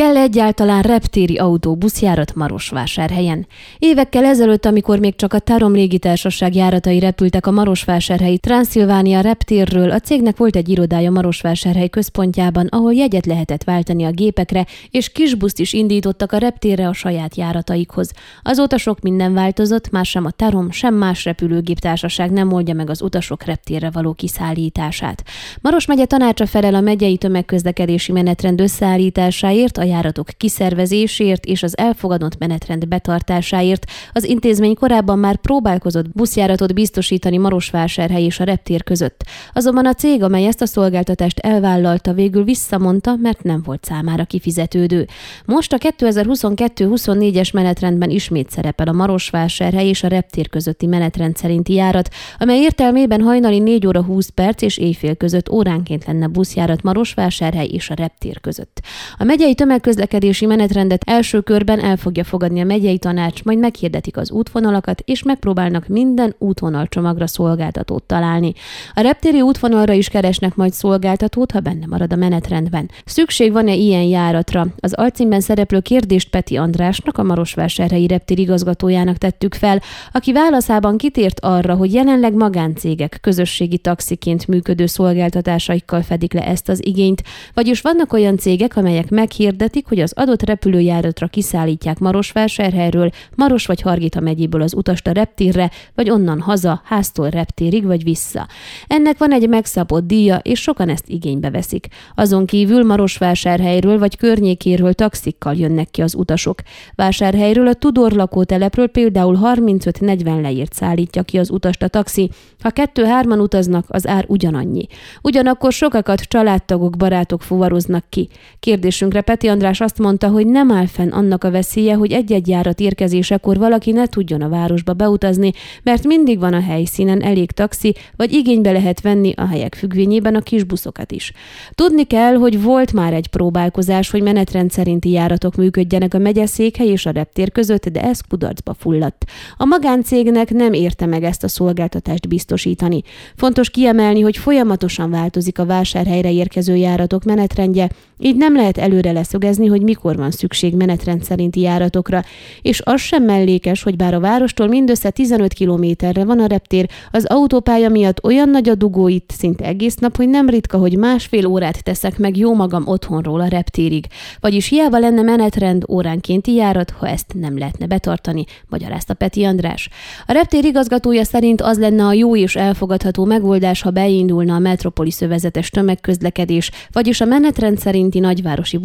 Kell egyáltalán reptéri autóbuszjárat Marosvásárhelyen? Évekkel ezelőtt, amikor még csak a Tarom légitársaság járatai repültek a Marosvásárhelyi Transzilvánia reptérről, a cégnek volt egy irodája Marosvásárhely központjában, ahol jegyet lehetett váltani a gépekre, és kisbuszt is indítottak a reptérre a saját járataikhoz. Azóta sok minden változott, már sem a Tarom, sem más repülőgéptársaság nem oldja meg az utasok reptérre való kiszállítását. Maros megye tanácsa felel a megyei tömegközlekedési menetrend összeállításáért, a járatok kiszervezésért és az elfogadott menetrend betartásáért. Az intézmény korábban már próbálkozott buszjáratot biztosítani Marosvásárhely és a reptér között. Azonban a cég, amely ezt a szolgáltatást elvállalta, végül visszamondta, mert nem volt számára kifizetődő. Most a 2022-24-es menetrendben ismét szerepel a Marosvásárhely és a reptér közötti menetrend szerinti járat, amely értelmében hajnali 4 óra 20 perc és éjfél között óránként lenne buszjárat Marosvásárhely és a reptér között. A megyei tömegközlekedési menetrendet első körben el fogja fogadni a megyei tanács, majd meghirdetik az útvonalakat, és megpróbálnak minden útvonalcsomagra szolgáltatót találni. A reptéri útvonalra is keresnek majd szolgáltatót, ha benne marad a menetrendben. Szükség van-e ilyen járatra? Az alcímben szereplő kérdést Peti Andrásnak, a Marosvásárhelyi reptér igazgatójának tettük fel, aki válaszában kitért arra, hogy jelenleg magáncégek közösségi taxiként működő szolgáltatásaikkal fedik le ezt az igényt, vagyis vannak olyan cégek, amelyek meghirdetik, hogy az adott repülőjáratra kiszállítják Marosvásárhelyről, Maros vagy Hargita megyéből az utast a reptérre, vagy onnan haza, háztól reptérig vagy vissza. Ennek van egy megszabott díja, és sokan ezt igénybe veszik. Azon kívül Marosvásárhelyről vagy környékéről taxikkal jönnek ki az utasok. Vásárhelyről a Tudor lakótelepről például 35-40 leírt szállítja ki az utast a taxi. Ha kettő-hárman utaznak, az ár ugyanannyi. Ugyanakkor sokakat családtagok, barátok fuvaroznak ki. Kérdésünkre Peti András azt mondta, hogy nem áll fenn annak a veszélye, hogy egy-egy járat érkezésekor valaki ne tudjon a városba beutazni, mert mindig van a helyszínen elég taxi, vagy igénybe lehet venni a helyek függvényében a kis buszokat is. Tudni kell, hogy volt már egy próbálkozás, hogy menetrend szerinti járatok működjenek a megyeszékhely és a reptér között, de ez kudarcba fulladt. A magáncégnek nem érte meg ezt a szolgáltatást biztosítani. Fontos kiemelni, hogy folyamatosan változik a vásárhelyre érkező járatok menetrendje, így nem lehet előre leszögezni, hogy mikor van szükség menetrend szerinti járatokra, és az sem mellékes, hogy bár a várostól mindössze 15 kilométerre van a reptér, az autópálya miatt olyan nagy a dugó itt szinte egész nap, hogy nem ritka, hogy másfél órát teszek meg jó magam otthonról a reptérig. Vagyis hiába lenne menetrend óránkénti járat, ha ezt nem lehetne betartani, magyarázta Peti András. A reptér igazgatója szerint az lenne a jó és elfogadható megoldás, ha beindulna a metropolis övezetes tömegközlekedés, vagyis a menetrend szerinti nagyvárosi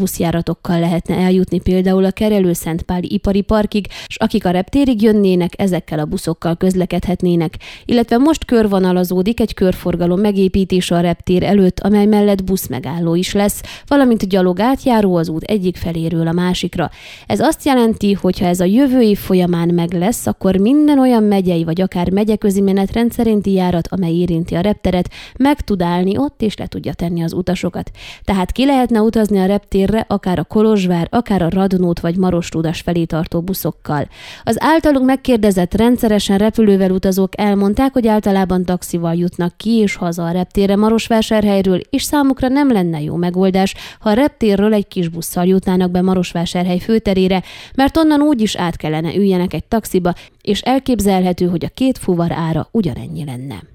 buszjáratokkal lehetne eljutni például a Kerelő Szentpáli ipari parkig, és akik a reptérig jönnének, ezekkel a buszokkal közlekedhetnének, illetve most körvonalazódik egy körforgalom megépítése a reptér előtt, amely mellett buszmegálló is lesz, valamint gyalog átjáró az út egyik feléről a másikra. Ez azt jelenti, hogy ha ez a jövő év folyamán meg lesz, akkor minden olyan megyei vagy akár megyeközi menet rendszerinti járat, amely érinti a repteret, meg tud állni ott és le tudja tenni az utasokat. Tehát ki lehetne utazni a reptérre, akár a Kolozsvár, akár a Radnót vagy Marostudas felé tartó buszokkal. Az általunk megkérdezett rendszeresen repülővel utazók elmondták, hogy általában taxival jutnak ki és haza a reptérre Marosvásárhelyről, és számukra nem lenne jó megoldás, ha a reptérről egy kis busszal jutnának be Marosvásárhely főterére, mert onnan úgy is át kellene üljenek egy taxiba, és elképzelhető, hogy a két fuvar ára ugyanennyi lenne.